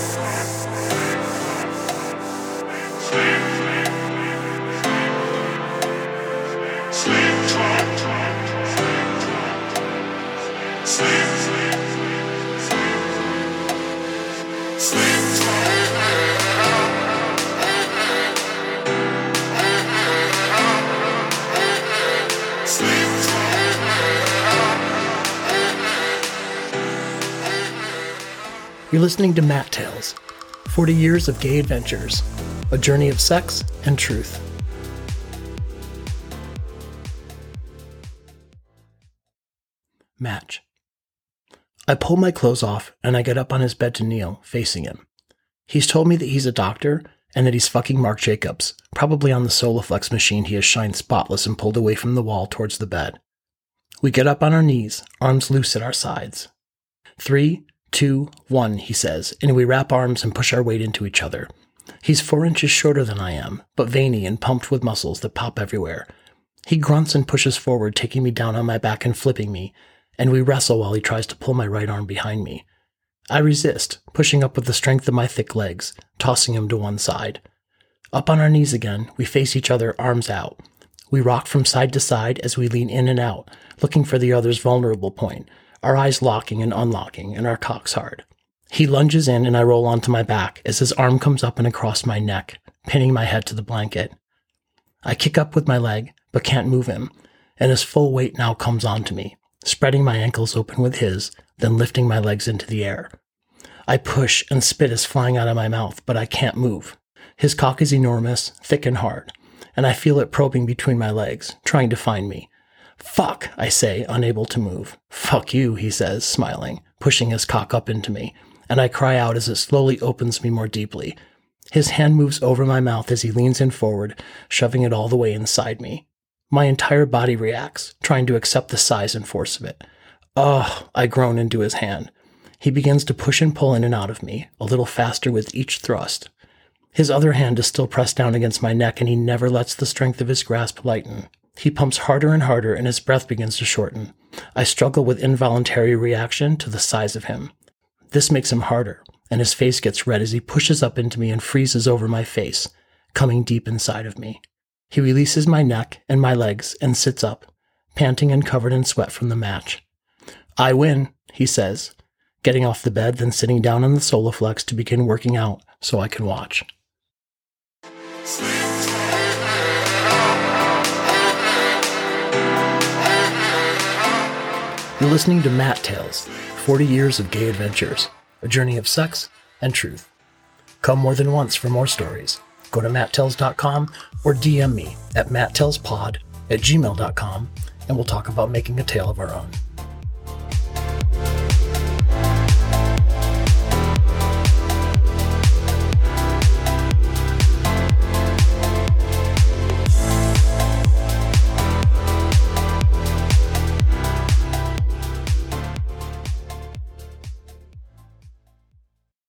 Yes. You're listening to Matt Tales 40 Years of Gay Adventures, a journey of sex and truth. Match. I pull my clothes off and I get up on his bed to kneel, facing him. He's told me that he's a doctor and that he's fucking Marc Jacobs, probably on the Soloflex machine he has shined spotless and pulled away from the wall towards the bed. We get up on our knees, arms loose at our sides. Three, two, one, he says, and we wrap arms and push our weight into each other. He's four inches shorter than I am, but veiny and pumped with muscles that pop everywhere. He grunts and pushes forward, taking me down on my back and flipping me, and we wrestle while he tries to pull my right arm behind me. I resist, pushing up with the strength of my thick legs, tossing him to one side. Up on our knees again, we face each other, arms out. We rock from side to side as we lean in and out, looking for the other's vulnerable point, our eyes locking and unlocking, and our cocks hard. He lunges in and I roll onto my back as his arm comes up and across my neck, pinning my head to the blanket. I kick up with my leg, but can't move him, and his full weight now comes onto me, spreading my ankles open with his, then lifting my legs into the air. I push and spit is flying out of my mouth, but I can't move. His cock is enormous, thick and hard, and I feel it probing between my legs, trying to find me. Fuck, I say, unable to move. Fuck you, he says, smiling, pushing his cock up into me, and I cry out as it slowly opens me more deeply. His hand moves over my mouth as he leans in forward, shoving it all the way inside me. My entire body reacts, trying to accept the size and force of it. Ugh, I groan into his hand. He begins to push and pull in and out of me, a little faster with each thrust. His other hand is still pressed down against my neck, and he never lets the strength of his grasp lighten. He pumps harder and harder, and his breath begins to shorten. I struggle with involuntary reaction to the size of him. This makes him harder, and his face gets red as he pushes up into me and freezes over my face, coming deep inside of me. He releases my neck and my legs and sits up, panting and covered in sweat from the match. I win, he says, getting off the bed, then sitting down on the Soloflex to begin working out so I can watch. You're listening to Matt Tales 40 Years of Gay Adventures, a journey of sex and truth. Come more than once for more stories. Go to matttales.com or DM me at matttellspod at gmail.com and we'll talk about making a tale of our own.